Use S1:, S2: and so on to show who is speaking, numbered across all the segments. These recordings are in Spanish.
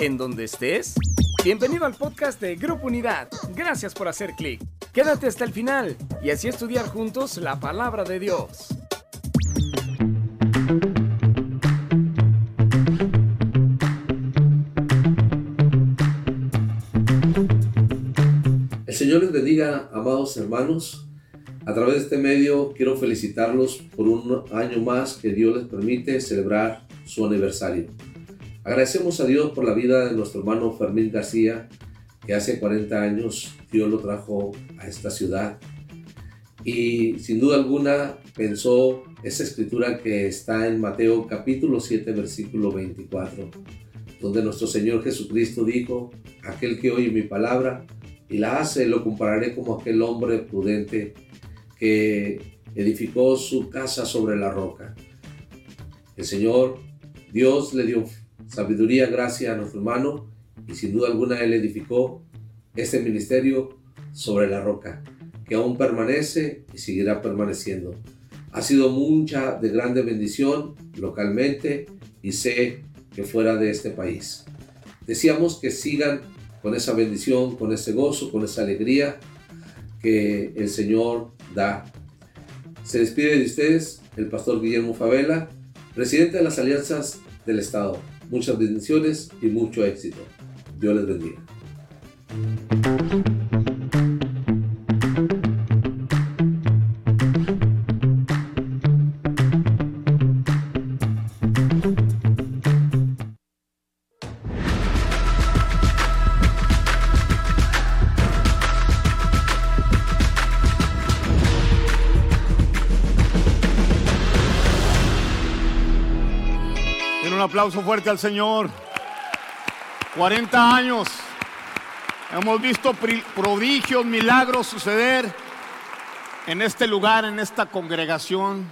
S1: en donde estés. Bienvenido al podcast de Grupo Unidad. Gracias por hacer clic. Quédate hasta el final y así estudiar juntos la palabra de Dios.
S2: El Señor les bendiga, amados hermanos. A través de este medio quiero felicitarlos por un año más que Dios les permite celebrar su aniversario. Agradecemos a Dios por la vida de nuestro hermano Fermín García, que hace 40 años Dios lo trajo a esta ciudad. Y sin duda alguna pensó esa escritura que está en Mateo capítulo 7 versículo 24, donde nuestro Señor Jesucristo dijo, aquel que oye mi palabra y la hace, lo compararé como aquel hombre prudente que edificó su casa sobre la roca. El Señor, Dios le dio sabiduría, gracia a nuestro hermano y sin duda alguna él edificó este ministerio sobre la roca, que aún permanece y seguirá permaneciendo. Ha sido mucha de grande bendición localmente y sé que fuera de este país. Decíamos que sigan con esa bendición, con ese gozo, con esa alegría que el Señor da. Se despide de ustedes el pastor Guillermo Favela, presidente de las Alianzas del Estado. Muchas bendiciones y mucho éxito. Dios les bendiga.
S3: Aplauso fuerte al Señor. 40 años. Hemos visto prodigios, milagros suceder en este lugar, en esta congregación,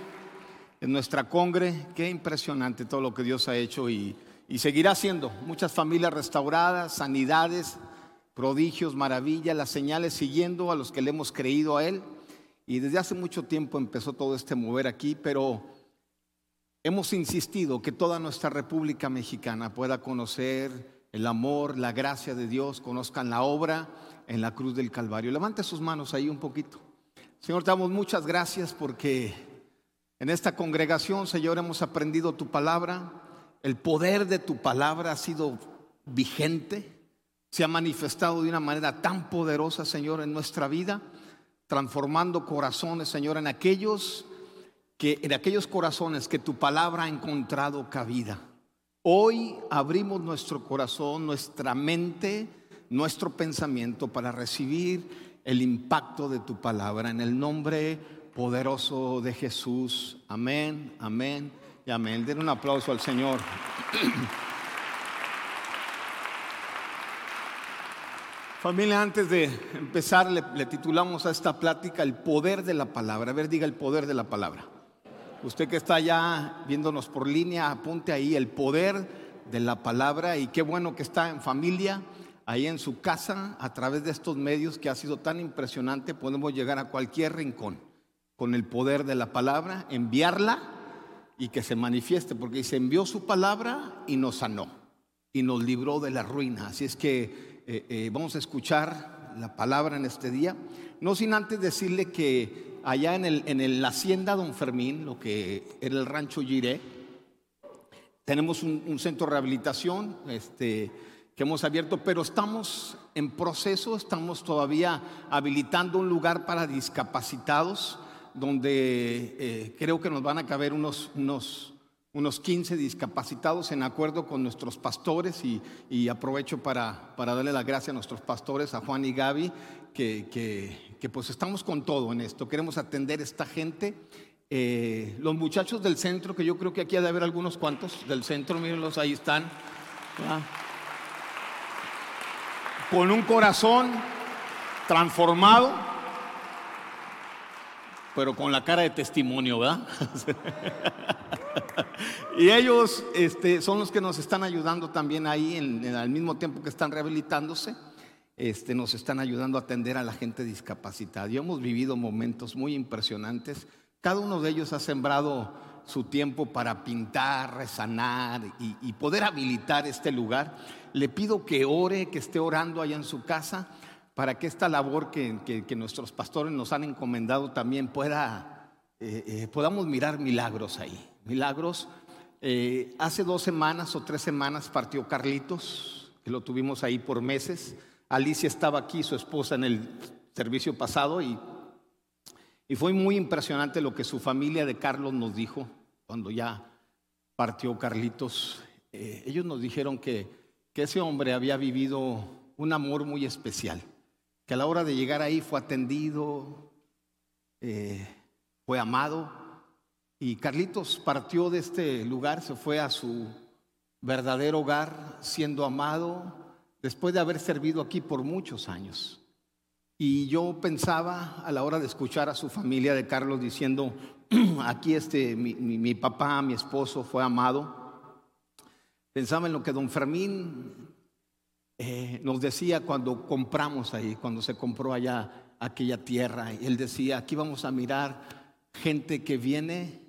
S3: en nuestra congre. Qué impresionante todo lo que Dios ha hecho y, seguirá haciendo. Muchas familias restauradas, sanidades, prodigios, maravillas, las señales siguiendo a los que le hemos creído a Él. Y desde hace mucho tiempo empezó todo este mover aquí, pero Hemos insistido que toda nuestra República Mexicana pueda conocer el amor, la gracia de Dios, conozcan la obra en la cruz del Calvario. Levante sus manos ahí un poquito. Señor, te damos muchas gracias porque en esta congregación, Señor, hemos aprendido tu palabra. El poder de tu palabra ha sido vigente, se ha manifestado de una manera tan poderosa, Señor, en nuestra vida, transformando corazones, Señor, en aquellos que en aquellos corazones que tu palabra ha encontrado cabida. Hoy abrimos nuestro corazón, nuestra mente, nuestro pensamiento para recibir el impacto de tu palabra en el nombre poderoso de Jesús. Amén, amén y amén. Den un aplauso al Señor. Familia, antes de empezar, le, titulamos a esta plática El poder de la palabra. A ver, diga el poder de la palabra. Usted que está ya viéndonos por línea, apunte ahí el poder de la palabra y qué bueno que está en familia, ahí en su casa, a través de estos medios que ha sido tan impresionante, podemos llegar a cualquier rincón con el poder de la palabra, enviarla y que se manifieste, porque se envió su palabra y nos sanó y nos libró de la ruina. Así es que eh, eh, vamos a escuchar la palabra en este día, no sin antes decirle que allá en, el, en la hacienda Don Fermín, lo que era el rancho Giré, tenemos un, centro de rehabilitación este, que hemos abierto, pero estamos en proceso, estamos todavía habilitando un lugar para discapacitados, donde eh, creo que nos van a caber unos, unos, unos 15 discapacitados en acuerdo con nuestros pastores y, aprovecho para, para, darle la gracia a nuestros pastores, a Juan y Gaby, que, que que pues estamos con todo en esto, queremos atender a esta gente. Eh, los muchachos del centro, que yo creo que aquí ha de haber algunos cuantos del centro, mírenlos, ahí están. Con un corazón transformado, pero con la cara de testimonio, ¿verdad? y ellos este, son los que nos están ayudando también ahí, al mismo tiempo que están rehabilitándose este, nos están ayudando a atender a la gente discapacitada. Y hemos vivido momentos muy impresionantes. Cada uno de ellos ha sembrado su tiempo para pintar, resanar y, poder habilitar este lugar. Le pido que ore, que esté orando allá en su casa para que esta labor que, nuestros pastores nos han encomendado también pueda, eh, eh, podamos mirar milagros ahí. Milagros. Eh, hace dos semanas o tres semanas partió Carlitos, que lo tuvimos ahí por meses. Alicia estaba aquí, su esposa, en el servicio pasado y, y fue muy impresionante lo que su familia de Carlos nos dijo cuando ya partió Carlitos. ellos nos dijeron que, que ese hombre había vivido un amor muy especial que a la hora de llegar ahí fue atendido, eh, fue amado. Y Carlitos partió de este lugar, se fue a su verdadero hogar, siendo amado, después de haber servido aquí por muchos años. Y yo pensaba a la hora de escuchar a su familia de Carlos diciendo, aquí este, mi, mi papá, mi esposo fue amado. Pensaba en lo que don Fermín eh, nos decía cuando compramos ahí, cuando se compró allá aquella tierra, él decía, aquí vamos a mirar gente que viene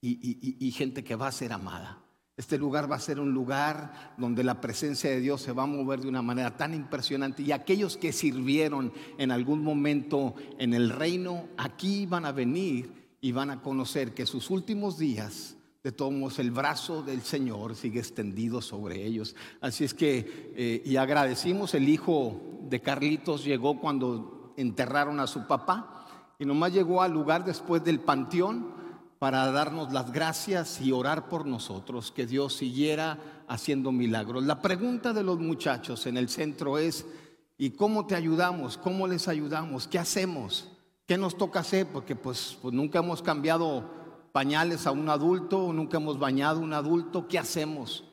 S3: y, gente que va a ser amada. Este lugar va a ser un lugar donde la presencia de Dios se va a mover de una manera tan impresionante y aquellos que sirvieron en algún momento en el reino, aquí van a venir y van a conocer que sus últimos días de todos modos, el brazo del Señor sigue extendido sobre ellos. Así es que, eh, y agradecimos, el hijo de Carlitos llegó cuando enterraron a su papá y nomás llegó al lugar después del panteón para darnos las gracias y orar por nosotros, que Dios siguiera haciendo milagros. La pregunta de los muchachos en el centro es, ¿y cómo te ayudamos? ¿Cómo les ayudamos? ¿Qué hacemos? ¿Qué nos toca hacer? Porque pues, pues nunca hemos cambiado pañales a un adulto, nunca hemos bañado a un adulto, ¿qué hacemos?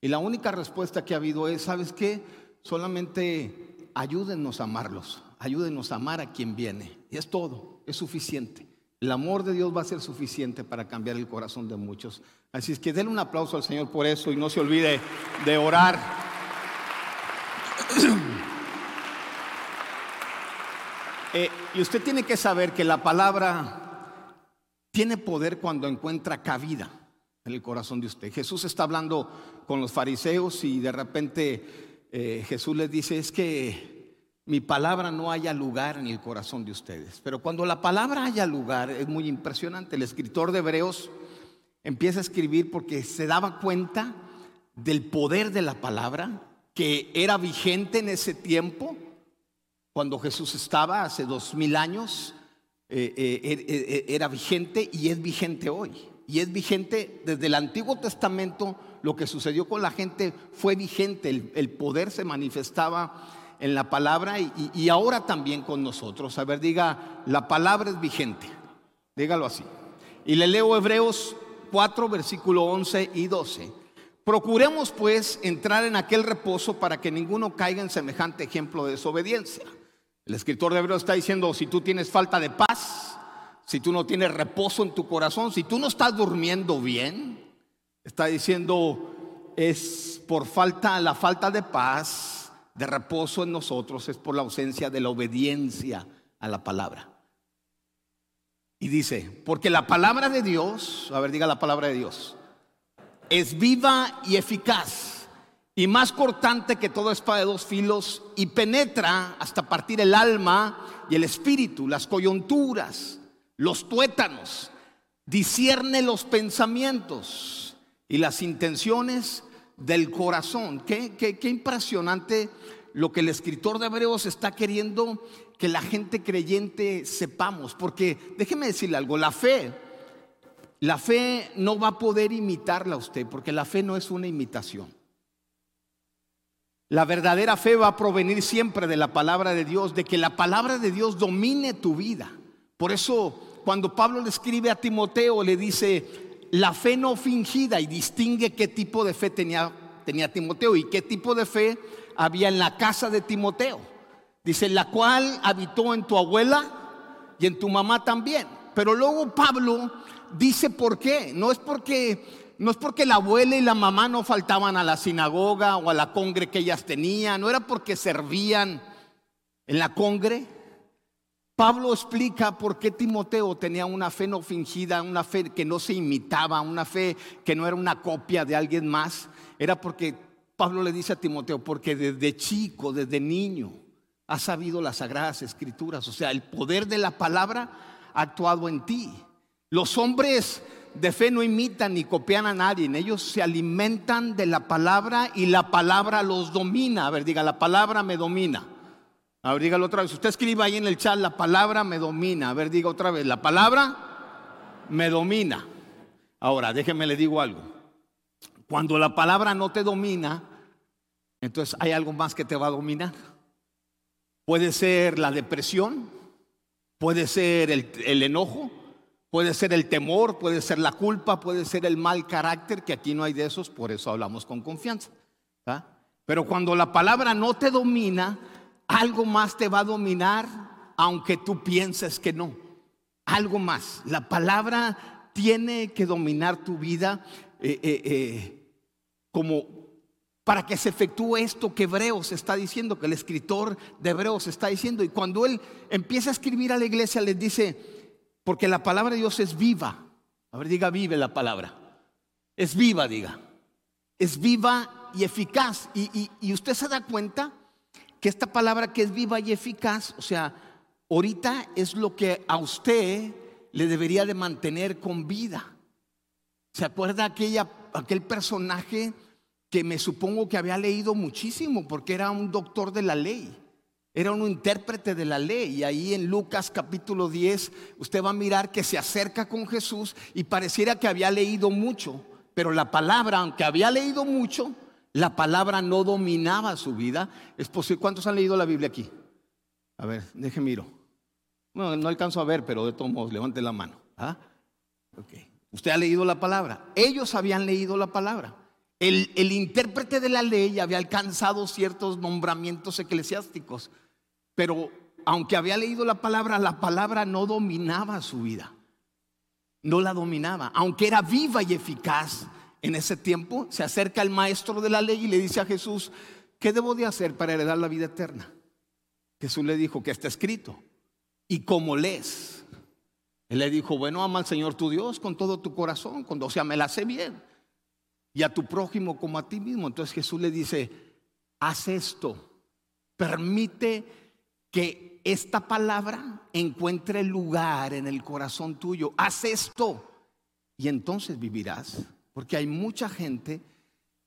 S3: Y la única respuesta que ha habido es, ¿sabes qué? Solamente ayúdennos a amarlos, ayúdenos a amar a quien viene. Y es todo, es suficiente. El amor de Dios va a ser suficiente para cambiar el corazón de muchos. Así es que denle un aplauso al Señor por eso y no se olvide de orar. Eh, y usted tiene que saber que la palabra tiene poder cuando encuentra cabida en el corazón de usted. Jesús está hablando con los fariseos y de repente eh, Jesús les dice, es que mi palabra no haya lugar en el corazón de ustedes. Pero cuando la palabra haya lugar es muy impresionante. El escritor de Hebreos empieza a escribir porque se daba cuenta del poder de la palabra que era vigente en ese tiempo, cuando Jesús estaba hace dos mil años eh, eh, er, eh, era vigente y es vigente hoy. Y es vigente desde el Antiguo Testamento, lo que sucedió con la gente fue vigente, el, poder se manifestaba en la palabra y, ahora también con nosotros. A ver, diga, la palabra es vigente, dígalo así. Y le leo Hebreos 4, versículo 11 y 12. Procuremos pues entrar en aquel reposo para que ninguno caiga en semejante ejemplo de desobediencia. El escritor de Hebreos está diciendo, si tú tienes falta de paz, si tú no tienes reposo en tu corazón, si tú no estás durmiendo bien, está diciendo, es por falta, la falta de paz, de reposo en nosotros, es por la ausencia de la obediencia a la palabra. Y dice, porque la palabra de Dios, a ver, diga la palabra de Dios, es viva y eficaz y más cortante que toda espada de dos filos y penetra hasta partir el alma y el espíritu, las coyunturas, los tuétanos, discierne los pensamientos y las intenciones del corazón. Qué, qué, impresionante lo que el escritor de Hebreos está queriendo que la gente creyente sepamos, porque déjeme decirle algo, la fe, la fe no va a poder imitarla a usted, porque la fe no es una imitación. La verdadera fe va a provenir siempre de la palabra de Dios, de que la palabra de Dios domine tu vida. Por eso cuando Pablo le escribe a Timoteo, le dice, la fe no fingida y distingue qué tipo de fe tenía, Timoteo y qué tipo de fe había en la casa de Timoteo. Dice, la cual habitó en tu abuela y en tu mamá también. Pero luego Pablo dice por qué. No es porque no es porque la abuela y la mamá no faltaban a la sinagoga o a la congre que ellas tenían, no era porque servían en la congre. Pablo explica por qué Timoteo tenía una fe no fingida, una fe que no se imitaba, una fe que no era una copia de alguien más. Era porque Pablo le dice a Timoteo, porque desde chico, desde niño, ha sabido las sagradas escrituras. O sea, el poder de la palabra ha actuado en ti. Los hombres de fe no imitan ni copian a nadie, ellos se alimentan de la palabra y la palabra los domina. A ver, diga, la palabra me domina. A dígalo otra vez. Usted escriba ahí en el chat, la palabra me domina. A ver, diga otra vez, la palabra me domina. Ahora, déjeme le digo algo. Cuando la palabra no te domina, entonces hay algo más que te va a dominar. Puede ser la depresión, puede ser el, el enojo, puede ser el temor, puede ser la culpa, puede ser el mal carácter, que aquí no hay de esos, por eso hablamos con confianza. Pero cuando la palabra no te domina, algo más te va a dominar, aunque tú pienses que no. Algo más. La palabra tiene que dominar tu vida eh, eh, eh, como para que se efectúe esto que Hebreos está diciendo, que el escritor de Hebreos está diciendo. Y cuando él empieza a escribir a la iglesia, les dice, porque la palabra de Dios es viva. A ver, diga vive la palabra. Es viva, diga. Es viva y eficaz. y usted se da cuenta que esta palabra que es viva y eficaz, o sea, ahorita es lo que a usted le debería de mantener con vida. ¿Se acuerda aquella, aquel personaje que me supongo que había leído muchísimo porque era un doctor de la ley? Era un intérprete de la ley. Y ahí en Lucas capítulo 10 usted va a mirar que se acerca con Jesús y pareciera que había leído mucho. Pero la palabra, aunque había leído mucho, la palabra no dominaba su vida. Es. ¿Cuántos han leído la Biblia aquí? A ver, deje miro. No, no alcanzo a ver, pero de todos modos, levante la mano. ¿Ah? Usted ha leído la palabra. Ellos habían leído la palabra. El, el, intérprete de la ley había alcanzado ciertos nombramientos eclesiásticos, pero aunque había leído la palabra, la palabra no dominaba su vida. No la dominaba, aunque era viva y eficaz en ese tiempo se acerca el maestro de la ley y le dice a Jesús, ¿qué debo de hacer para heredar la vida eterna? Jesús le dijo que está escrito. ¿Y cómo lees? Él le dijo, bueno, ama al Señor tu Dios con todo tu corazón, cuando, o sea, me la sé bien. Y a tu prójimo como a ti mismo. Entonces Jesús le dice, haz esto, permite que esta palabra encuentre lugar en el corazón tuyo. Haz esto y entonces vivirás. Porque hay mucha gente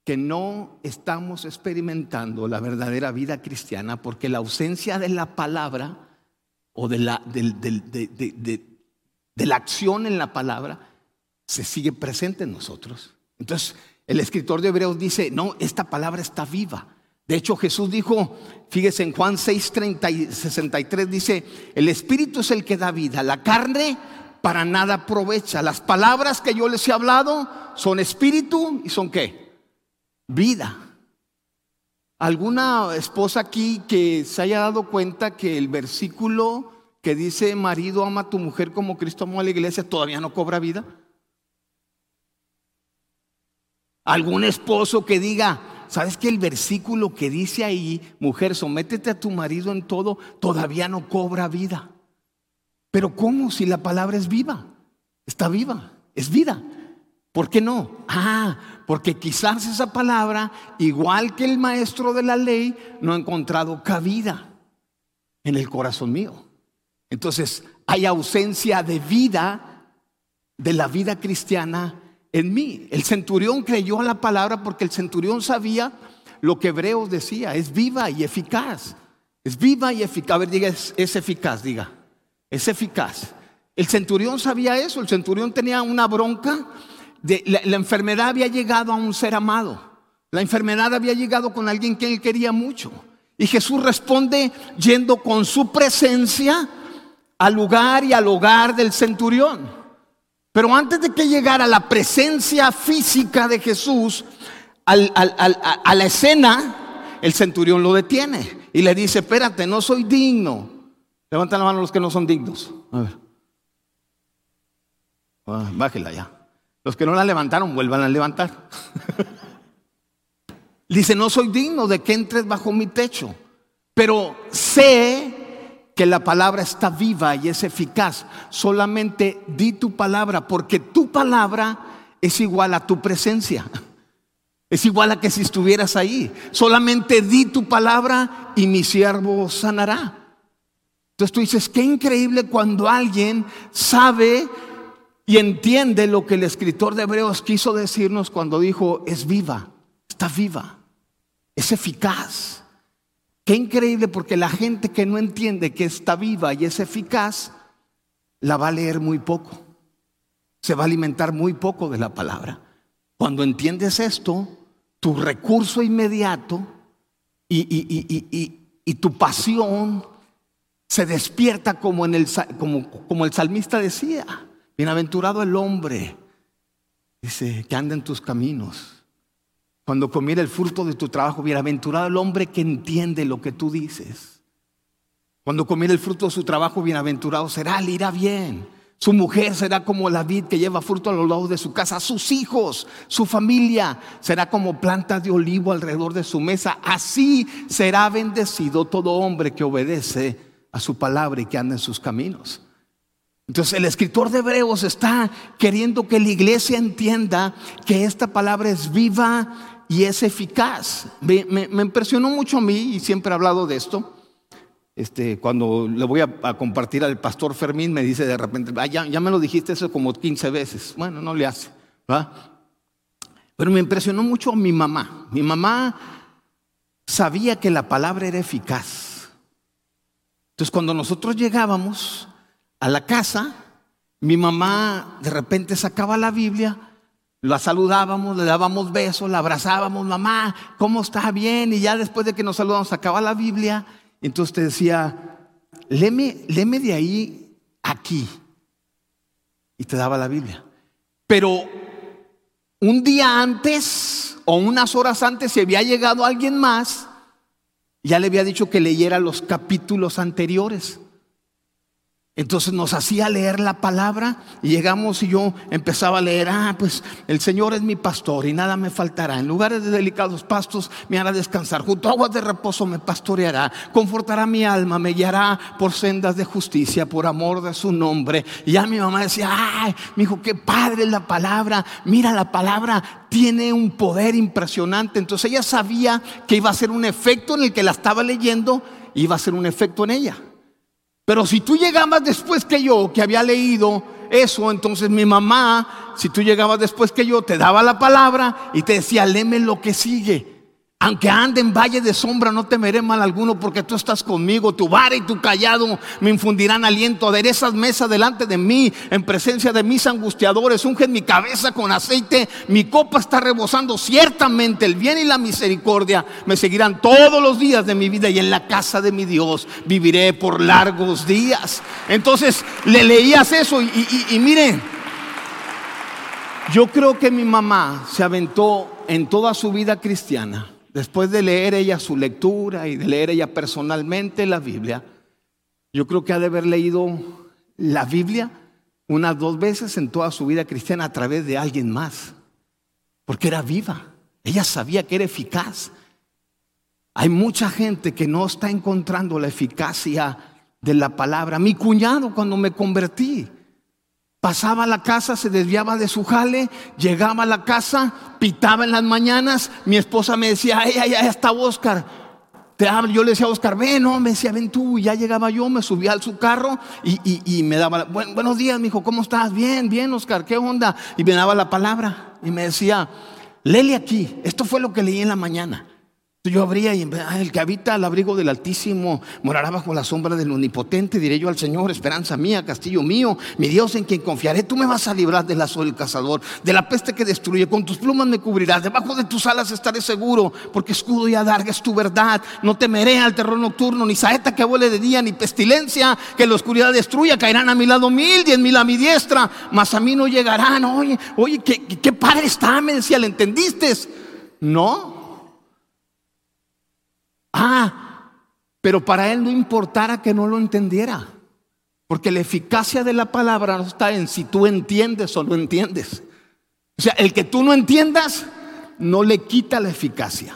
S3: que no estamos experimentando la verdadera vida cristiana porque la ausencia de la palabra o de la, de, la acción en la palabra se sigue presente en nosotros. Entonces, el escritor de Hebreos dice, no, esta palabra está viva. De hecho, Jesús dijo, fíjese en Juan 6, 30 y 63, dice, el Espíritu es el que da vida, la carne para nada aprovecha. Las palabras que yo les he hablado son espíritu y son qué? Vida. ¿Alguna esposa aquí que se haya dado cuenta que el versículo que dice marido ama a tu mujer como Cristo amó a la iglesia todavía no cobra vida? ¿Algún esposo que diga, ¿sabes que el versículo que dice ahí, mujer, sométete a tu marido en todo, todavía no cobra vida? Pero ¿cómo si la palabra es viva? Está viva, es vida. ¿Por qué no? Ah, porque quizás esa palabra, igual que el maestro de la ley, no ha encontrado cabida en el corazón mío. Entonces, hay ausencia de vida, de la vida cristiana en mí. El centurión creyó a la palabra porque el centurión sabía lo que Hebreos decía, es viva y eficaz. Es viva y eficaz. A ver, diga, es eficaz, diga es eficaz. El centurión sabía eso, el centurión tenía una bronca, la, enfermedad había llegado a un ser amado, la enfermedad había llegado con alguien que él quería mucho. Y Jesús responde yendo con su presencia al lugar y al hogar del centurión. Pero antes de que llegara la presencia física de Jesús a la escena, el centurión lo detiene y le dice, espérate, no soy digno Levanten la mano los que no son dignos. Ah, bájela ya. Los que no la levantaron, vuelvan a levantar. Dice, no soy digno de que entres bajo mi techo, pero sé que la palabra está viva y es eficaz. Solamente di tu palabra, porque tu palabra es igual a tu presencia. Es igual a que si estuvieras ahí. Solamente di tu palabra y mi siervo sanará. Entonces tú dices, qué increíble cuando alguien sabe y entiende lo que el escritor de Hebreos quiso decirnos cuando dijo, es viva, está viva, es eficaz. Qué increíble porque la gente que no entiende que está viva y es eficaz, la va a leer muy poco. Se va a alimentar muy poco de la palabra. Cuando entiendes esto, tu recurso inmediato y, tu pasión se despierta como, el salmista decía. Bienaventurado el hombre, dice, que anda en tus caminos cuando comiera el fruto de tu trabajo, bienaventurado el hombre que entiende lo que tú dices. Cuando comiera el fruto de su trabajo, bienaventurado será, le irá bien. Su mujer será como la vid que lleva fruto a los lados de su casa. Sus hijos, su familia será como planta de olivo alrededor de su mesa. Así será bendecido todo hombre que obedece a su palabra y que anda en sus caminos. Entonces el escritor de Hebreos está queriendo que la iglesia entienda que esta palabra es viva y es eficaz. Me, impresionó mucho a mí, y siempre he hablado de esto. Este, cuando le voy a, compartir al pastor Fermín, me dice de repente, ya, me lo dijiste eso como 15 veces. Bueno, no le hace. Pero me impresionó mucho a mi mamá. Mi mamá sabía que la palabra era eficaz. Entonces, cuando nosotros llegábamos a la casa, mi mamá de repente sacaba la Biblia la saludábamos, le dábamos besos, la abrazábamos, mamá, ¿cómo está? Bien. Y ya después de que nos saludamos, sacaba la Biblia. Entonces te decía, léeme, léeme de ahí aquí. Y te daba la Biblia. Pero un día antes o unas horas antes, si había llegado alguien más, ya le había dicho que leyera los capítulos anteriores. Entonces nos hacía leer la palabra y llegamos y yo empezaba a leer, ah, pues el Señor es mi pastor y nada me faltará. En lugares de delicados pastos me hará descansar, junto a aguas de reposo me pastoreará, confortará mi alma, me guiará por sendas de justicia, por amor de su nombre. Y ya mi mamá decía, ay, mi hijo, qué padre la palabra, mira la palabra tiene un poder impresionante. Entonces ella sabía que iba a ser un efecto en el que la estaba leyendo, iba a ser un efecto en ella. Pero si tú llegabas después que yo, que había leído eso, entonces mi mamá, si tú llegabas después que yo, te daba la palabra y te decía, léeme lo que sigue. Aunque ande en valle de sombra, no temeré mal alguno, porque tú estás conmigo. Tu vara y tu callado me infundirán aliento. Aderezas mesa delante de mí, en presencia de mis angustiadores. Ungen mi cabeza con aceite. Mi copa está rebosando. Ciertamente el bien y la misericordia me seguirán todos los días de mi vida. Y en la casa de mi Dios viviré por largos días. Entonces le leías eso. Y, y, y miren, yo creo que mi mamá se aventó en toda su vida cristiana después de leer ella su lectura y de leer ella personalmente la Biblia, yo creo que ha de haber leído la Biblia unas dos veces en toda su vida cristiana a través de alguien más, porque era viva, ella sabía que era eficaz. Hay mucha gente que no está encontrando la eficacia de la palabra. Mi cuñado cuando me convertí, Pasaba a la casa, se desviaba de su jale, llegaba a la casa, pitaba en las mañanas. Mi esposa me decía, ay, ay, ay, está Oscar. Te hablo. Yo le decía a Oscar, ven, no, me decía, ven tú. Y ya llegaba yo, me subía al su carro y, me daba, buenos días, me dijo, ¿cómo estás? Bien, bien, Oscar, ¿qué onda? Y me daba la palabra y me decía, léele aquí. Esto fue lo que leí en la mañana. Yo abría y el que habita al abrigo del Altísimo morará bajo la sombra del Omnipotente. Diré yo al Señor, esperanza mía, castillo mío, mi Dios en quien confiaré. Tú me vas a librar del lazo del cazador, de la peste que destruye. Con tus plumas me cubrirás. Debajo de tus alas estaré seguro, porque escudo y adarga es tu verdad. No temeré al terror nocturno, ni saeta que vuele de día, ni pestilencia que la oscuridad destruya. Caerán a mi lado mil, diez mil a mi diestra, mas a mí no llegarán. Oye, oye, qué padre está, me decía, ¿le entendiste? No, Ah, pero para él no importara que no lo entendiera. Porque la eficacia de la palabra no está en si tú entiendes o no entiendes. O sea, el que tú no entiendas no le quita la eficacia.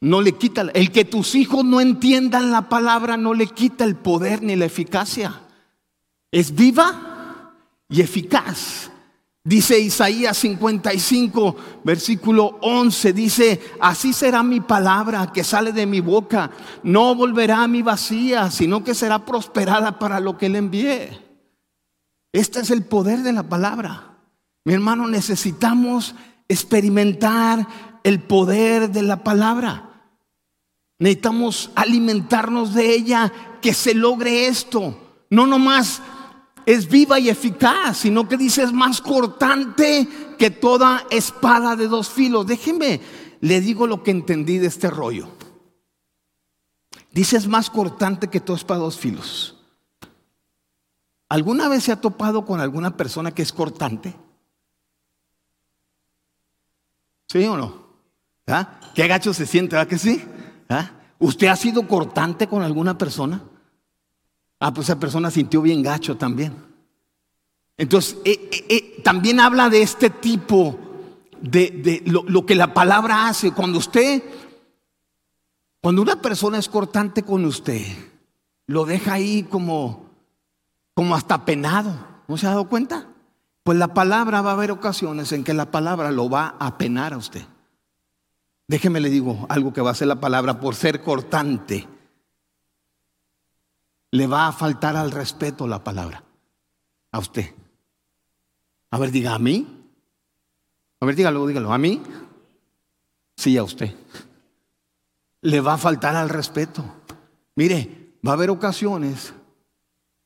S3: no le quita, el que tus hijos no entiendan la palabra no le quita el poder ni la eficacia. Es viva y eficaz. Dice Isaías 55, versículo 11, dice, así será mi palabra que sale de mi boca, no volverá a mi vacía, sino que será prosperada para lo que le envié. Este es el poder de la palabra. Mi hermano, necesitamos experimentar el poder de la palabra. Necesitamos alimentarnos de ella, que se logre esto. No nomás es viva y eficaz, sino que dice es más cortante que toda espada de dos filos. Déjeme, le digo lo que entendí de este rollo. Dice es más cortante que toda espada de dos filos. ¿Alguna vez se ha topado con alguna persona que es cortante? ¿Sí o no? ¿Ah? ¿Qué gacho se siente? ¿verdad que sí? ¿Ah? ¿Usted ha sido cortante con alguna persona? Ah, pues esa persona sintió bien gacho también. Entonces, eh, eh, eh, también habla de este tipo de, lo, que la palabra hace. Cuando usted, cuando una persona es cortante con usted, lo deja ahí como, como hasta penado. ¿No se ha dado cuenta? Pues la palabra va a haber ocasiones en que la palabra lo va a penar a usted. Déjeme le digo algo que va a ser la palabra por ser cortante. Le va a faltar al respeto la palabra a usted. A ver, diga a mí. A ver, dígalo, dígalo. ¿A mí? Sí, a usted. Le va a faltar al respeto. Mire, va a haber ocasiones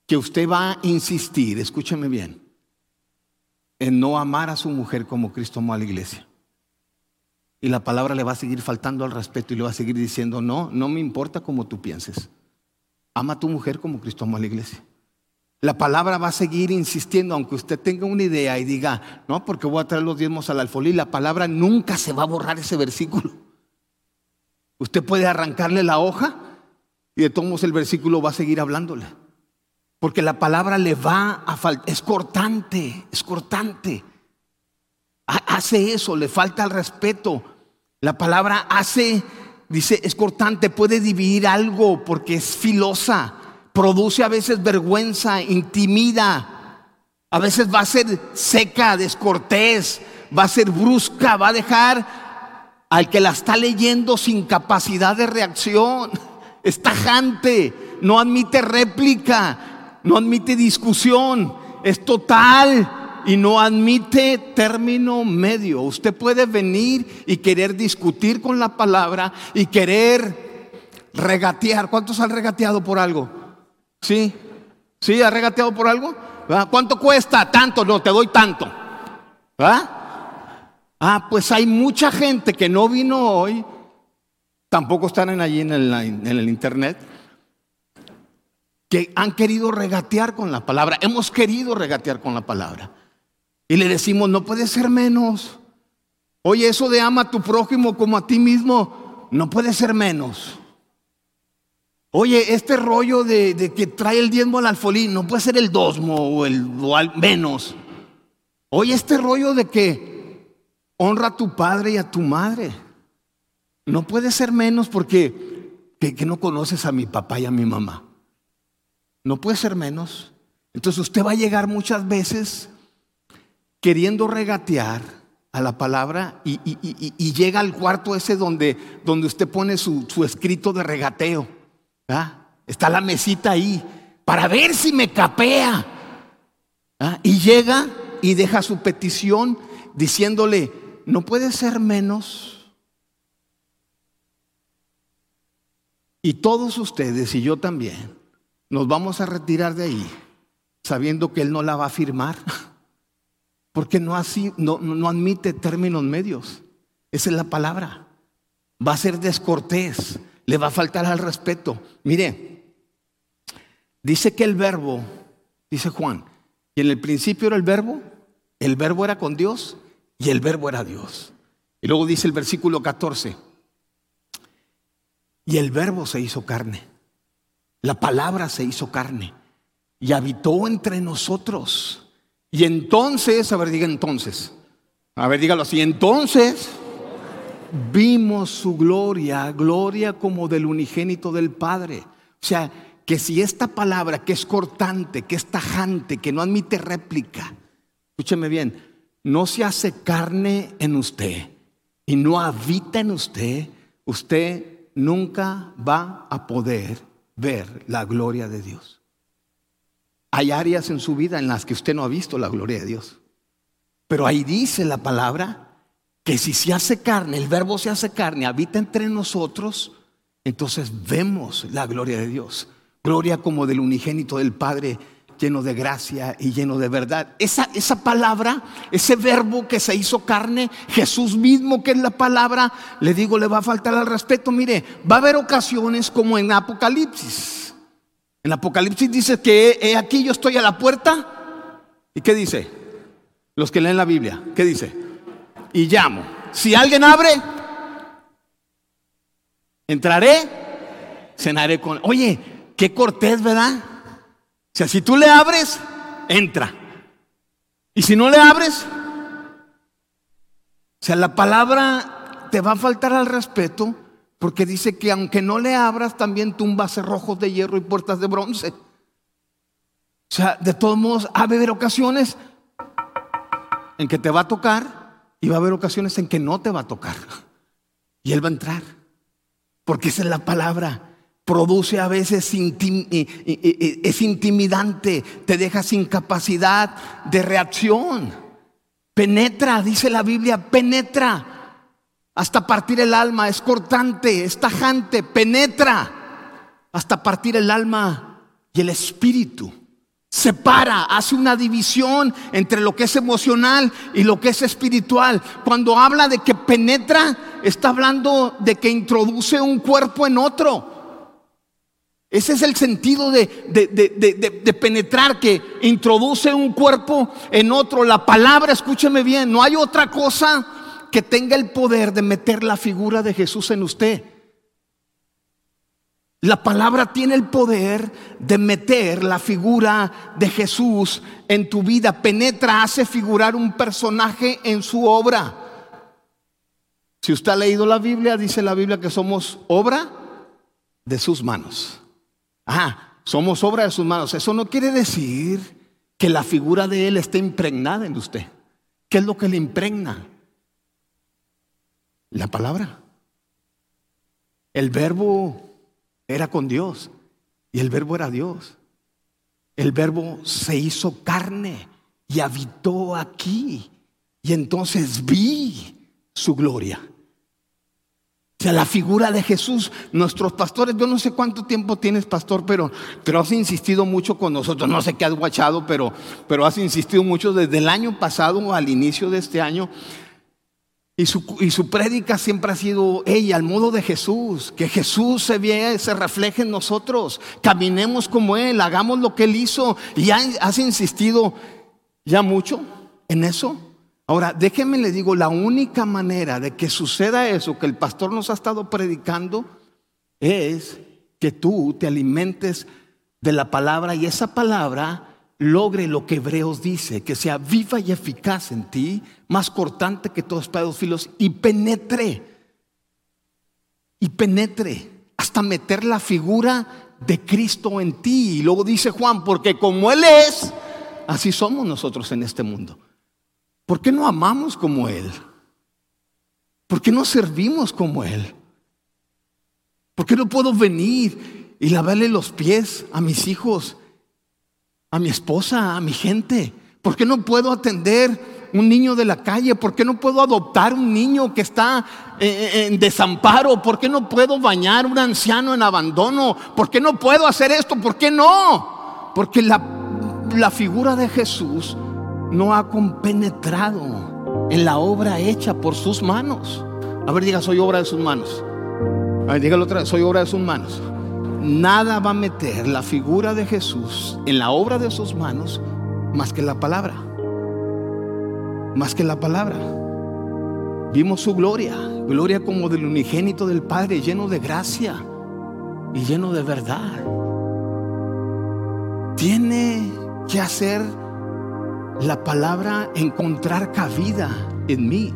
S3: que usted va a insistir, escúcheme bien, en no amar a su mujer como Cristo amó a la iglesia. Y la palabra le va a seguir faltando al respeto y le va a seguir diciendo, no, no me importa como tú pienses. Ama a tu mujer como Cristo amó a la iglesia. La palabra va a seguir insistiendo, aunque usted tenga una idea y diga, no, porque voy a traer los diezmos al alfolí, la palabra nunca se va a borrar ese versículo. Usted puede arrancarle la hoja y de todos el versículo va a seguir hablándole. Porque la palabra le va a faltar, es cortante, es cortante. Hace eso, le falta el respeto. La palabra hace, dice, es cortante, puede dividir algo porque es filosa, produce a veces vergüenza, intimida, a veces va a ser seca, descortés, va a ser brusca, va a dejar al que la está leyendo sin capacidad de reacción, es tajante, no admite réplica, no admite discusión, es total y no admite término medio. Usted puede venir y querer discutir con la palabra y querer regatear. ¿Cuántos han regateado por algo? ¿Sí? ¿Sí? ¿Ha regateado por algo? ¿Cuánto cuesta? Tanto, no, te doy tanto. Ah, pues hay mucha gente que no vino hoy, tampoco están allí en el, en el internet, que han querido regatear con la palabra. Hemos querido regatear con la palabra. Y le decimos, no puede ser menos. Oye, eso de ama a tu prójimo como a ti mismo, no puede ser menos. Oye, este rollo de, que trae el diezmo al alfolín, no puede ser el dosmo o el o menos. Oye, este rollo de que honra a tu padre y a tu madre, no puede ser menos porque que no conoces a mi papá y a mi mamá. No puede ser menos. Entonces usted va a llegar muchas veces queriendo regatear a la palabra y, llega al cuarto ese donde, donde usted pone su, escrito de regateo. Está la mesita ahí para ver si me capea. Y llega y deja su petición diciéndole, no puede ser menos. Y todos ustedes y yo también nos vamos a retirar de ahí sabiendo que Él no la va a firmar. Porque no, así, no, admite términos medios. Esa es la palabra. Va a ser descortés, le va a faltar al respeto. Mire, dice que el verbo, dice Juan, y en el principio era el verbo, el verbo era con Dios y el verbo era Dios. Y luego dice el versículo 14, y el verbo se hizo carne, la palabra se hizo carne y habitó entre nosotros. Y entonces, a ver, diga entonces. A ver, dígalo así. Entonces, vimos su gloria, gloria como del unigénito del Padre. O sea, que si esta palabra que es cortante, que es tajante, que no admite réplica, escúcheme bien, no se hace carne en usted y no habita en usted, usted nunca va a poder ver la gloria de Dios. Hay áreas en su vida en las que usted no ha visto la gloria de Dios. Pero ahí dice la palabra que si se hace carne, el verbo se hace carne, habita entre nosotros, entonces vemos la gloria de Dios. Gloria como del unigénito del Padre, lleno de gracia y lleno de verdad. Esa, esa palabra, ese verbo que se hizo carne, Jesús mismo que es la palabra, le digo, le va a faltar al respeto. Mire, va a haber ocasiones como en Apocalipsis. En Apocalipsis dice que aquí yo estoy a la puerta. ¿Y qué dice? Los que leen la Biblia, ¿qué dice? Y llamo. Si alguien abre, entraré, cenaré con... Oye, qué cortés, ¿verdad? O sea, si tú le abres, entra. Y si no le abres, o sea, la palabra te va a faltar al respeto porque dice que aunque no le abras, también tumbas cerrojos de hierro y puertas de bronce. O sea, de todos modos, va a haber ocasiones en que te va a tocar y va a haber ocasiones en que no te va a tocar. Y Él va a entrar. Porque esa es la palabra produce a veces es intimidante, te deja sin capacidad de reacción. Penetra, dice la Biblia, penetra hasta partir el alma, es cortante, es tajante, penetra hasta partir el alma y el espíritu. Separa, hace una división entre lo que es emocional y lo que es espiritual. Cuando habla de que penetra, está hablando de que introduce un cuerpo en otro. Ese es el sentido de, de, penetrar, que introduce un cuerpo en otro. La palabra, escúcheme bien, no hay otra cosa que tenga el poder de meter la figura de Jesús en usted. La palabra tiene el poder de meter la figura de Jesús en tu vida. Penetra, hace figurar un personaje en su obra. Si usted ha leído la Biblia, dice la Biblia que somos obra de sus manos. Ah, somos obra de sus manos. Eso no quiere decir que la figura de Él esté impregnada en usted. ¿Qué es lo que le impregna? La palabra. El verbo era con Dios y el verbo era Dios. El verbo se hizo carne y habitó aquí. Y entonces vi su gloria. O sea, la figura de Jesús, nuestros pastores, yo no sé cuánto tiempo tienes, pastor, pero, pero has insistido mucho con nosotros. No sé qué has guachado, pero, pero has insistido mucho desde el año pasado al inicio de este año. Y su, y su prédica siempre ha sido ella, al modo de Jesús, que Jesús se vea, se refleje en nosotros, caminemos como Él, hagamos lo que Él hizo. Y has insistido ya mucho en eso. Ahora, déjenme le digo, la única manera de que suceda eso que el pastor nos ha estado predicando es que tú te alimentes de la palabra y esa palabra logre lo que Hebreos dice, que sea viva y eficaz en ti, más cortante que todos los filos y penetre, y penetre hasta meter la figura de Cristo en ti. Y luego dice Juan, porque como Él es, así somos nosotros en este mundo. ¿Por qué no amamos como Él? ¿Por qué no servimos como Él? ¿Por qué no puedo venir y lavarle los pies a mis hijos, a mi esposa, a mi gente? ¿Por qué no puedo atender un niño de la calle? ¿Por qué no puedo adoptar un niño que está eh, eh, en desamparo? ¿Por qué no puedo bañar un anciano en abandono? ¿Por qué no puedo hacer esto? ¿Por qué no? Porque la, la figura de Jesús no ha compenetrado en la obra hecha por sus manos. A ver, diga, soy obra de sus manos. A ver, dígalo otra vez, soy obra de sus manos. Nada va a meter la figura de Jesús en la obra de sus manos más que la palabra. Más que la palabra. Vimos su gloria, gloria como del unigénito del Padre, lleno de gracia y lleno de verdad. Tiene que hacer la palabra encontrar cabida en mí.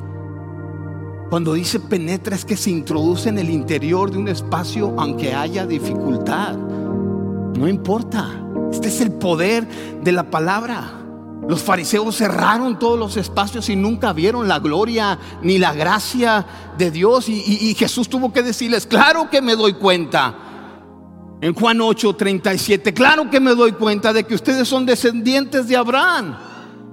S3: Cuando dice penetra es que se introduce en el interior de un espacio aunque haya dificultad. No importa. Este es el poder de la palabra. Los fariseos cerraron todos los espacios y nunca vieron la gloria ni la gracia de Dios. Y, Jesús tuvo que decirles, claro que me doy cuenta. En Juan 8, 37, claro que me doy cuenta de que ustedes son descendientes de Abraham,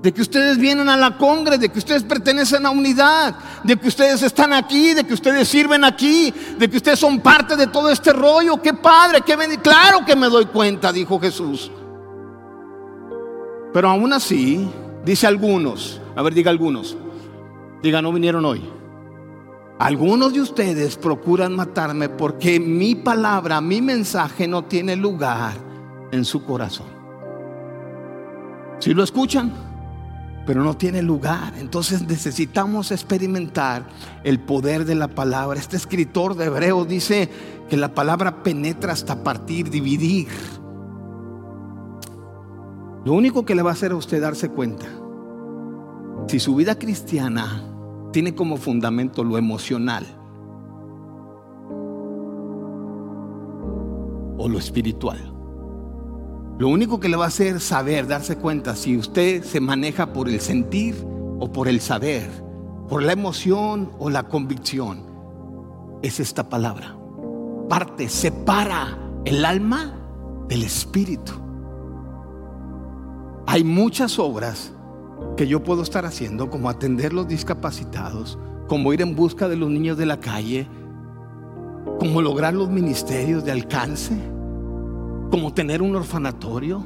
S3: de que ustedes vienen a la congre, de que ustedes pertenecen a unidad, de que ustedes están aquí, de que ustedes sirven aquí, de que ustedes son parte de todo este rollo. Qué padre, qué Claro que me doy cuenta, dijo Jesús. Pero aún así, dice algunos, a ver, diga algunos, diga, no vinieron hoy. Algunos de ustedes procuran matarme porque mi palabra, mi mensaje no tiene lugar en su corazón. Si lo escuchan, pero no tiene lugar. Entonces necesitamos experimentar el poder de la palabra. Este escritor de Hebreo dice que la palabra penetra hasta partir, dividir. Lo único que le va a hacer a usted darse cuenta, si su vida cristiana tiene como fundamento lo emocional o lo espiritual, lo único que le va a hacer saber, darse cuenta si usted se maneja por el sentir o por el saber, por la emoción o la convicción, es esta palabra. Parte, separa el alma del espíritu. Hay muchas obras que yo puedo estar haciendo, como atender los discapacitados, como ir en busca de los niños de la calle, como lograr los ministerios de alcance, como tener un orfanatorio.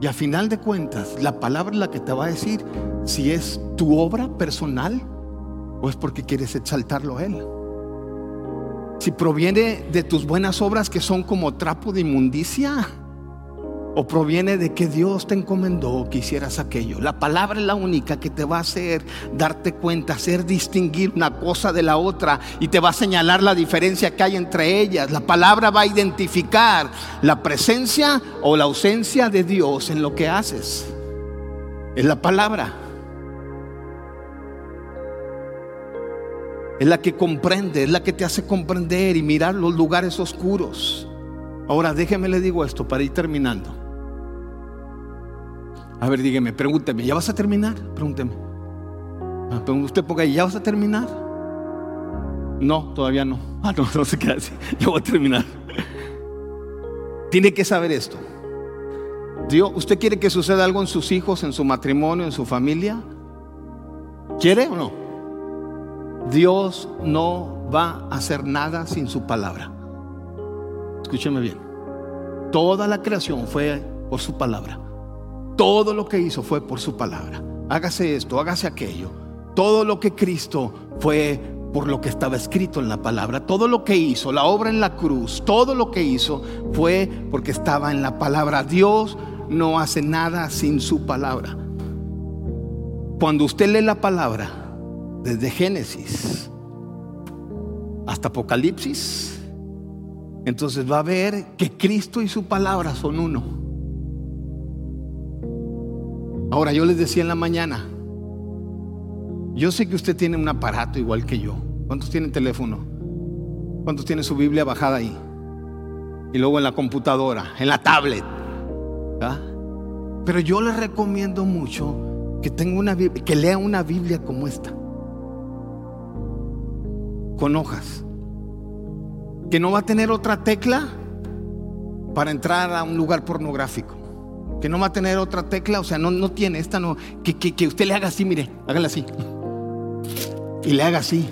S3: Y a final de cuentas, la palabra es la que te va a decir si es tu obra personal o es porque quieres exaltarlo a Él. Si proviene de tus buenas obras que son como trapo de inmundicia, o proviene de que Dios te encomendó que hicieras aquello. La palabra es la única que te va a hacer darte cuenta, hacer distinguir una cosa de la otra y te va a señalar la diferencia que hay entre ellas. La palabra va a identificar la presencia o la ausencia de Dios en lo que haces. Es la palabra. Es la que comprende, es la que te hace comprender y mirar los lugares oscuros. Ahora déjeme le digo esto para ir terminando. A ver, dígame, pregúnteme, ¿ya vas a terminar? Pregúnteme. Ah, usted ponga, ¿ya vas a terminar? No, todavía no. Ah, no, no se queda así. Ya voy a terminar. Tiene que saber esto. Dios, ¿usted quiere que suceda algo en sus hijos, en su matrimonio, en su familia? ¿Quiere o no? Dios no va a hacer nada sin su palabra. Escúcheme bien. Toda la creación fue por su palabra. Todo lo que hizo fue por su palabra. Hágase esto, hágase aquello. Todo lo que Cristo fue por lo que estaba escrito en la palabra. Todo lo que hizo, la obra en la cruz, todo lo que hizo fue porque estaba en la palabra. Dios no hace nada sin su palabra. Cuando usted lee la palabra, desde Génesis hasta Apocalipsis, entonces va a ver que Cristo y su palabra son uno. Ahora, yo les decía en la mañana, yo sé que usted tiene un aparato igual que yo. ¿Cuántos tienen teléfono? ¿Cuántos tienen su Biblia bajada ahí? Y luego en la computadora, en la tablet. ¿Ah? Pero yo les recomiendo mucho que tenga una que lea una Biblia como esta. Con hojas. Que no va a tener otra tecla para entrar a un lugar pornográfico que no va a tener otra tecla, o sea, no, no tiene, esta no, que, que, usted le haga así, mire, hágale así. Y le haga así.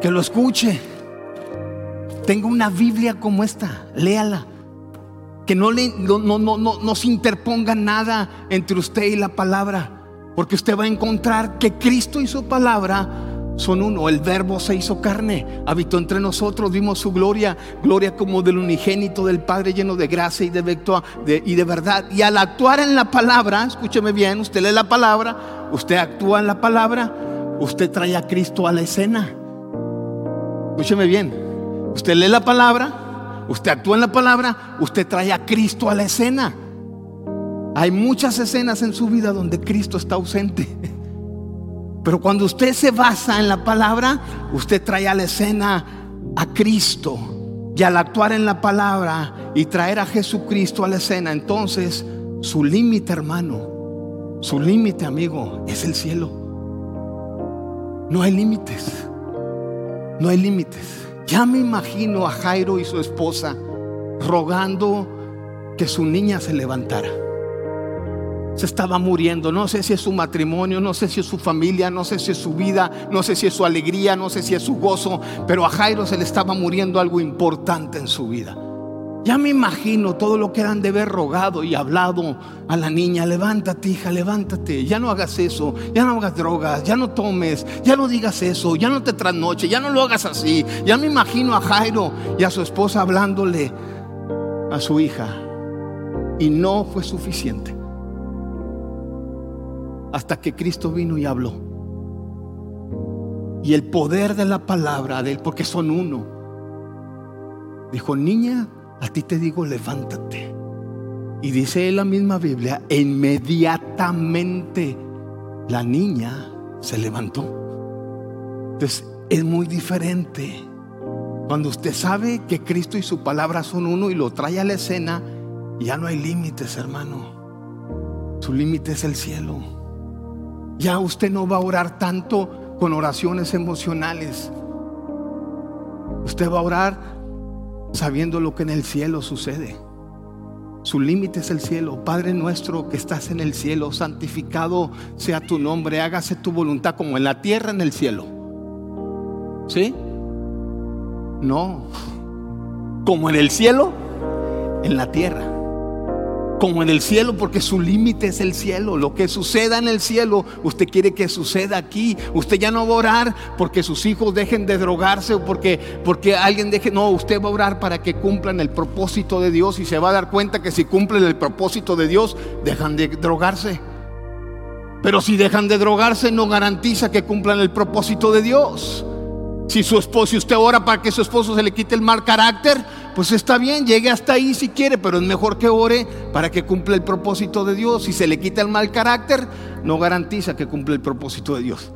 S3: Que lo escuche. Tenga una Biblia como esta, léala. Que no, le, no, no, no, no se interponga nada entre usted y la palabra. Porque usted va a encontrar que Cristo y su palabra son uno. El verbo se hizo carne, habitó entre nosotros, vimos su gloria, gloria como del unigénito del Padre lleno de gracia y de, y de verdad. Y al actuar en la palabra, escúcheme bien, usted lee la palabra, usted actúa en la palabra, usted trae a Cristo a la escena. Escúcheme bien, usted lee la palabra, usted actúa en la palabra, usted trae a Cristo a la escena. Hay muchas escenas en su vida donde Cristo está ausente. Pero cuando usted se basa en la palabra, usted trae a la escena a Cristo. Y al actuar en la palabra y traer a Jesucristo a la escena, entonces su límite, hermano, su límite, amigo, es el cielo. No hay límites. No hay límites. Ya me imagino a Jairo y su esposa rogando que su niña se levantara. Se estaba muriendo. No sé si es su matrimonio, no sé si es su familia, no sé si es su vida, no sé si es su alegría, no sé si es su gozo, pero a Jairo se le estaba muriendo algo importante en su vida. Ya me imagino todo lo que eran de haber rogado y hablado a la niña, levántate hija, levántate, ya no hagas eso, ya no hagas drogas, ya no tomes, ya no digas eso, ya no te trasnoche, ya no lo hagas así. Ya me imagino a Jairo y a su esposa hablándole a su hija y no fue suficiente. Hasta que Cristo vino y habló. Y el poder de la palabra de él, porque son uno, dijo, niña, a ti te digo, levántate. Y dice la misma Biblia, inmediatamente la niña se levantó. Entonces es muy diferente. Cuando usted sabe que Cristo y su palabra son uno y lo trae a la escena, ya no hay límites, hermano. Su límite es el cielo. Ya usted no va a orar tanto con oraciones emocionales. Usted va a orar sabiendo lo que en el cielo sucede. Su límite es el cielo. Padre nuestro que estás en el cielo, santificado sea tu nombre, hágase tu voluntad como en la tierra, en el cielo. ¿Sí? No. Como en el cielo, en la tierra como en el cielo, porque su límite es el cielo. Lo que suceda en el cielo, usted quiere que suceda aquí. Usted ya no va a orar porque sus hijos dejen de drogarse o porque, porque alguien deje. No, usted va a orar para que cumplan el propósito de Dios y se va a dar cuenta que si cumplen el propósito de Dios, dejan de drogarse. Pero si dejan de drogarse, no garantiza que cumplan el propósito de Dios. Si su esposo, si usted ora para que su esposo se le quite el mal carácter, pues está bien, llegue hasta ahí si quiere, pero es mejor que ore para que cumpla el propósito de Dios. Si se le quita el mal carácter, no garantiza que cumple el propósito de Dios.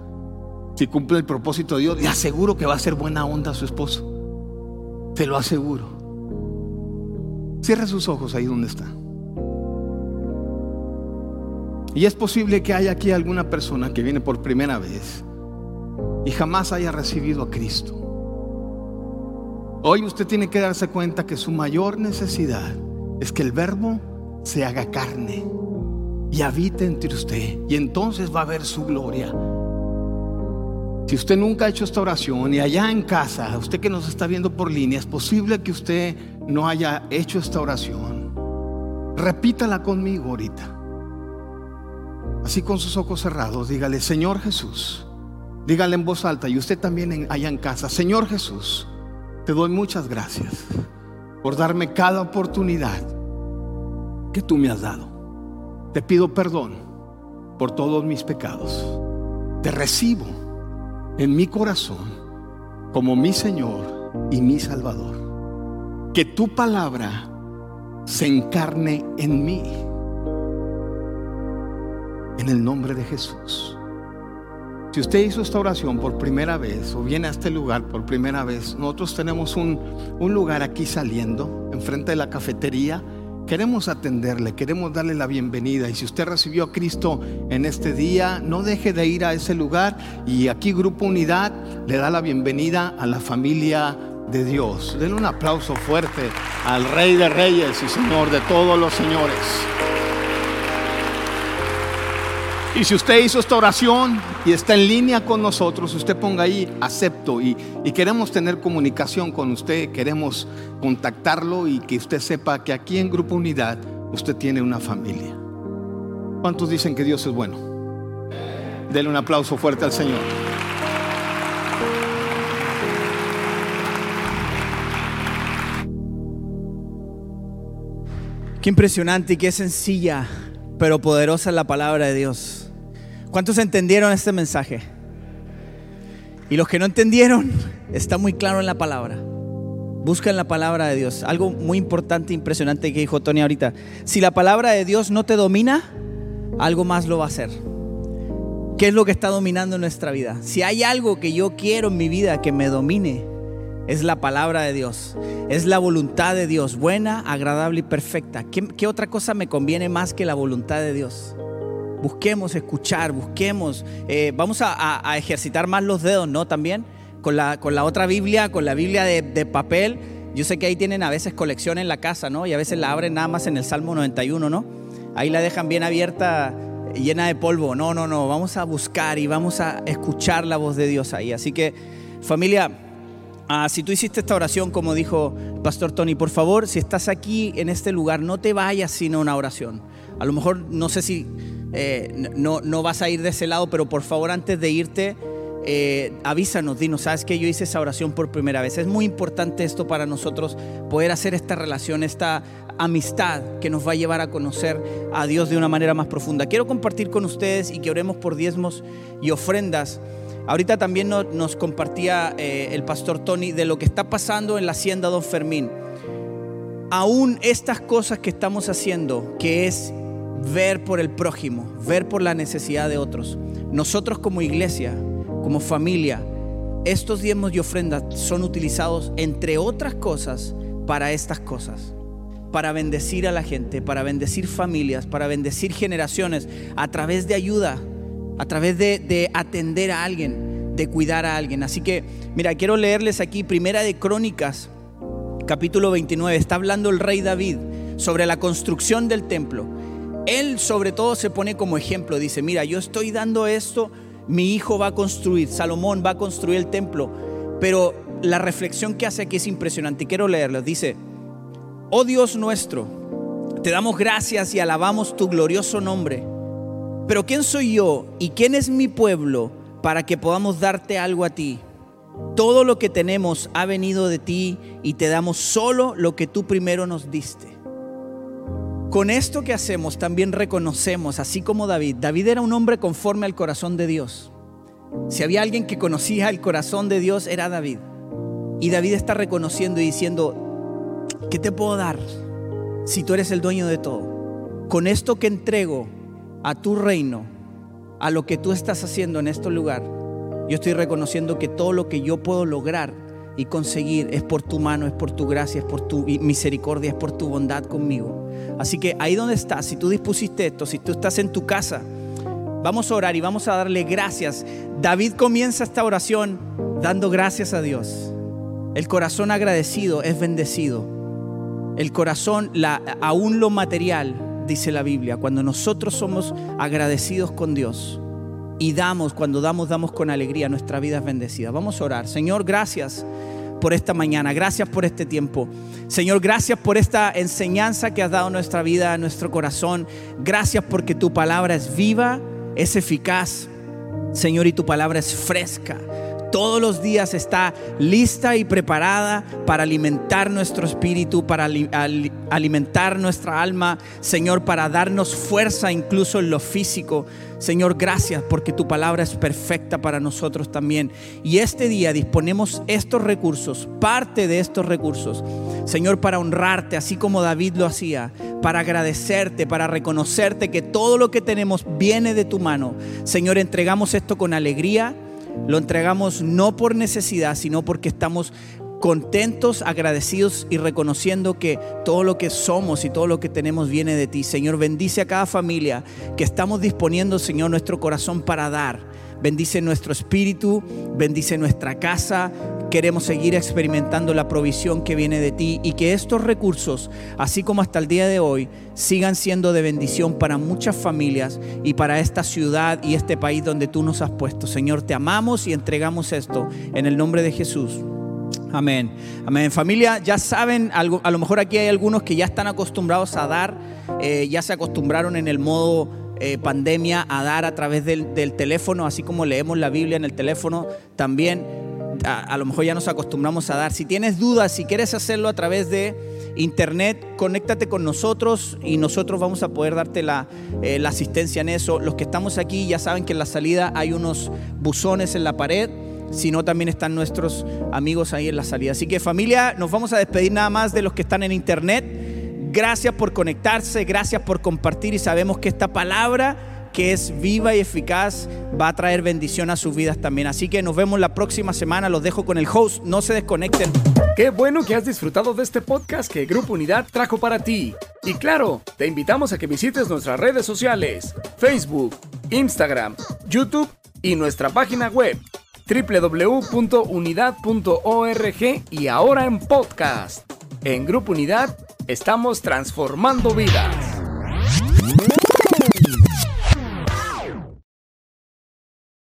S3: Si cumple el propósito de Dios, le aseguro que va a ser buena onda a su esposo. Te lo aseguro. Cierra sus ojos ahí donde está. Y es posible que haya aquí alguna persona que viene por primera vez y jamás haya recibido a Cristo. Hoy usted tiene que darse cuenta que su mayor necesidad es que el verbo se haga carne y habite entre usted y entonces va a ver su gloria. Si usted nunca ha hecho esta oración y allá en casa, usted que nos está viendo por línea, es posible que usted no haya hecho esta oración. Repítala conmigo ahorita. Así con sus ojos cerrados, dígale, Señor Jesús, Dígale en voz alta y usted también allá en casa, Señor Jesús, te doy muchas gracias por darme cada oportunidad que tú me has dado. Te pido perdón por todos mis pecados. Te recibo en mi corazón como mi Señor y mi Salvador. Que tu palabra se encarne en mí. En el nombre de Jesús. Si usted hizo esta oración por primera vez o viene a este lugar por primera vez, nosotros tenemos un, lugar aquí saliendo, enfrente de la cafetería. Queremos atenderle, queremos darle la bienvenida. Y si usted recibió a Cristo en este día, no deje de ir a ese lugar. Y aquí Grupo Unidad le da la bienvenida a la familia de Dios. Denle un aplauso fuerte al Rey de Reyes y Señor de todos los señores. Y si usted hizo esta oración y está en línea con nosotros, usted ponga ahí acepto y, queremos tener comunicación con usted, queremos contactarlo y que usted sepa que aquí en Grupo Unidad usted tiene una familia. ¿Cuántos dicen que Dios es bueno? Denle un aplauso fuerte al Señor.
S4: Qué impresionante y qué sencilla, pero poderosa es la palabra de Dios. ¿Cuántos entendieron este mensaje? Y los que no entendieron, está muy claro en la palabra. Busca la palabra de Dios. Algo muy importante, impresionante que dijo Tony ahorita. Si la palabra de Dios no te domina, algo más lo va a hacer. ¿Qué es lo que está dominando nuestra vida? Si hay algo que yo quiero en mi vida que me domine, es la palabra de Dios, es la voluntad de Dios, buena, agradable y perfecta. ¿Qué, otra cosa me conviene más que la voluntad de Dios? Busquemos escuchar, busquemos, eh, vamos a, ejercitar más los dedos, ¿no? También con la, con la otra Biblia, con la Biblia de, papel. Yo sé que ahí tienen a veces colección en la casa, ¿no? Y a veces la abren nada más en el Salmo 91, ¿no? Ahí la dejan bien abierta, llena de polvo. No, no, no, vamos a buscar y vamos a escuchar la voz de Dios ahí. Así que, familia, Ah, si tú hiciste esta oración, como dijo Pastor Tony, por favor, si estás aquí en este lugar, no te vayas sin una oración. A lo mejor no sé si eh, no, no, vas a ir de ese lado, pero por favor, antes de irte, eh, avísanos, dinos, sabes que yo hice esa oración por primera vez. Es muy importante esto para nosotros, poder hacer esta relación, esta amistad que nos va a llevar a conocer a Dios de una manera más profunda. Quiero compartir con ustedes y que oremos por diezmos y ofrendas. Ahorita también nos compartía eh, el pastor Tony de lo que está pasando en la hacienda Don Fermín. Aún estas cosas que estamos haciendo, que es ver por el prójimo, ver por la necesidad de otros. Nosotros como iglesia, como familia, estos diezmos y ofrendas son utilizados, entre otras cosas, para estas cosas. Para bendecir a la gente, para bendecir familias, para bendecir generaciones, a través de ayuda, a través de, atender a alguien, de cuidar a alguien. Así que, mira, quiero leerles aquí Primera de Crónicas, capítulo 29. Está hablando el rey David sobre la construcción del templo. Él sobre todo se pone como ejemplo, dice, mira, yo estoy dando esto, mi hijo va a construir, Salomón va a construir el templo, pero la reflexión que hace aquí es impresionante. Quiero leerlo. Dice, oh Dios nuestro, te damos gracias y alabamos tu glorioso nombre pero ¿quién soy yo y quién es mi pueblo para que podamos darte algo a ti? Todo lo que tenemos ha venido de ti y te damos solo lo que tú primero nos diste. Con esto que hacemos también reconocemos, así como David, David era un hombre conforme al corazón de Dios. Si había alguien que conocía el corazón de Dios, era David. Y David está reconociendo y diciendo, ¿qué te puedo dar si tú eres el dueño de todo? Con esto que entrego, a tu reino, a lo que tú estás haciendo en este lugar, yo estoy reconociendo que todo lo que yo puedo lograr y conseguir es por tu mano, es por tu gracia, es por tu misericordia, es por tu bondad conmigo. Así que ahí donde estás, si tú dispusiste esto, si tú estás en tu casa, vamos a orar y vamos a darle gracias. David comienza esta oración dando gracias a Dios. El corazón agradecido es bendecido. El corazón, aún lo material, dice la Biblia, cuando nosotros somos agradecidos con Dios y damos, cuando damos, damos con alegría, nuestra vida es bendecida. Vamos a orar. Señor, gracias por esta mañana, gracias por este tiempo. Señor, gracias por esta enseñanza que has dado a nuestra vida, a nuestro corazón. Gracias porque tu palabra es viva, es eficaz. Señor, y tu palabra es fresca todos los días está lista y preparada para alimentar nuestro espíritu, para alimentar nuestra alma, Señor, para darnos fuerza incluso en lo físico. Señor, gracias porque tu palabra es perfecta para nosotros también. Y este día disponemos estos recursos, parte de estos recursos, Señor, para honrarte, así como David lo hacía, para agradecerte, para reconocerte que todo lo que tenemos viene de tu mano. Señor, entregamos esto con alegría lo entregamos no por necesidad, sino porque estamos contentos, agradecidos y reconociendo que todo lo que somos y todo lo que tenemos viene de ti. Señor, bendice a cada familia que estamos disponiendo, Señor, nuestro corazón para dar bendice nuestro espíritu, bendice nuestra casa. Queremos seguir experimentando la provisión que viene de ti y que estos recursos, así como hasta el día de hoy, sigan siendo de bendición para muchas familias y para esta ciudad y este país donde tú nos has puesto. Señor, te amamos y entregamos esto en el nombre de Jesús. Amén. Amén. Familia, ya saben, a lo mejor aquí hay algunos que ya están acostumbrados a dar, eh, ya se acostumbraron en el modo eh, pandemia a dar a través del, teléfono, así como leemos la Biblia en el teléfono, también a, lo mejor ya nos acostumbramos a dar. Si tienes dudas, si quieres hacerlo a través de internet, conéctate con nosotros y nosotros vamos a poder darte la, eh, la asistencia en eso. Los que estamos aquí ya saben que en la salida hay unos buzones en la pared sino también están nuestros amigos ahí en la salida. Así que familia, nos vamos a despedir nada más de los que están en internet. Gracias por conectarse, gracias por compartir y sabemos que esta palabra que es viva y eficaz va a traer bendición a sus vidas también. Así que nos vemos la próxima semana. Los dejo con el host. No se desconecten.
S1: Qué bueno que has disfrutado de este podcast que Grupo Unidad trajo para ti. Y claro, te invitamos a que visites nuestras redes sociales, Facebook, Instagram, YouTube y nuestra página web www.unidad.org y ahora en podcast. En Grupo Unidad estamos transformando vidas.